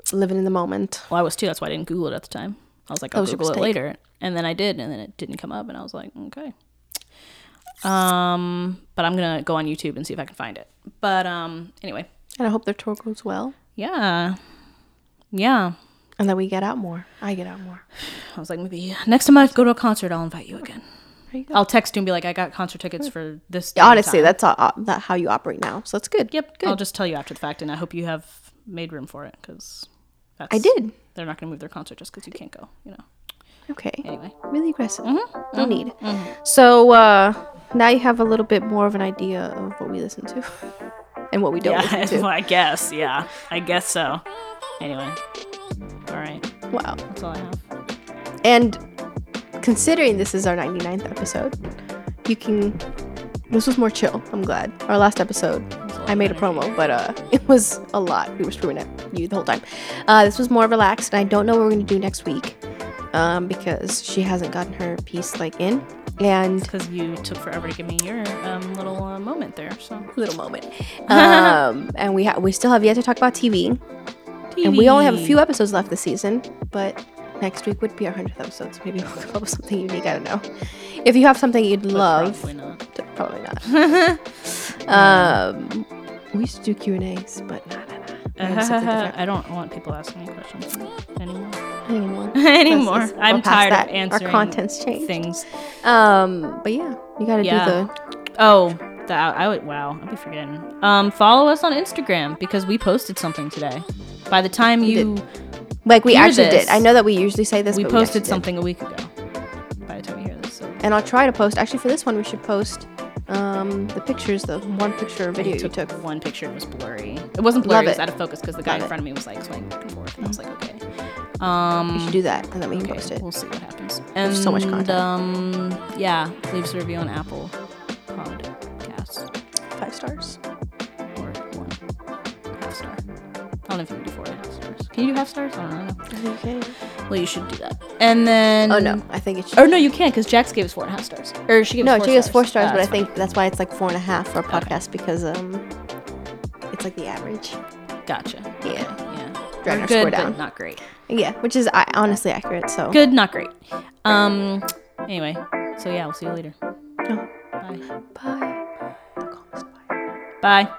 of living in the moment. Well, I was too. That's why I didn't Google it at the time. I was like, I'll was Google it later, and then I did, and then it didn't come up, and I was like, okay. Um, but I'm gonna go on YouTube and see if I can find it. But um, anyway, And I hope their tour goes well, yeah, yeah. And that we get out more. I get out more. I was like, maybe next time I go to a concert, I'll invite you again. You. I'll text you and be like, I got concert tickets for this. Honestly, time. that's all, uh, that how you operate now. So that's good. yep. Good. I'll just tell you after the fact, and I hope you have made room for it because I did. They're not gonna move their concert just because you can't go. You know. Okay. Anyway. Really aggressive. Mm-hmm. No need. So uh, now you have a little bit more of an idea of what we listen to <laughs> and what we don't Yeah, listen <laughs> to. I guess. Yeah, I guess so. Anyway, all right. Wow. That's all I have. And considering this is our 99th episode, you can. This was more chill. I'm glad. Our last episode, I made a promo, but uh, <laughs> it was a lot. We were screwing at you the whole time. Uh, this was more relaxed, and I don't know what we're gonna do next week, um, because she hasn't gotten her piece like in, and Because you took forever to give me your um, little uh, moment there. So little moment. <laughs> Um, and we ha- we still have yet to talk about TV, and we only have a few episodes left this season. But next week would be our hundredth episode, so maybe <laughs> we'll come up with something unique. I don't know. If you have something you'd love, Probably not. t- probably not. um, we used to do Q and A's, but nah, nah, nah. We have something <laughs> different I don't want people asking me questions anymore. anymore. <laughs> anymore. I'm tired that. of answering Our content's changed. things. Um, but yeah, you gotta Yeah. do the. Oh, that I would. Wow, I'll be forgetting. Um, follow us on Instagram because we posted something today. By the time you, Like we actually this. did. I know that we usually say this. we posted did. something a week ago. By the time you hear this, so and I'll try to post. Actually, for this one, we should post um, the pictures, the one picture video I you took, took. one picture. It was blurry. It wasn't Love blurry. It was it. out of focus because the guy Love in front of me was like swaying back and forth, and I was like, okay. Um, You should do that, and then we can Okay, post it. we'll see what happens. And There's so much content. Um, yeah, leave us a review on Apple Podcasts Five stars. or one half star. I don't know if you can do four and a half stars. Can you do half stars? I don't know. I think you can. Well, you should do that. And then Oh no, I think it should. Or no, you can't because Jax gave us four and a half stars. Or she gave no, us four she gives stars. four stars, but I think that's why it's like four and a half for a podcast because um, it's like the average. Gotcha. Yeah. Yeah. Dragging our good, score down. not great. Yeah, which is I, honestly accurate. So Good, not great. Um. Anyway, so yeah, we'll see you later. Oh. Bye. Bye. Bye. Bye.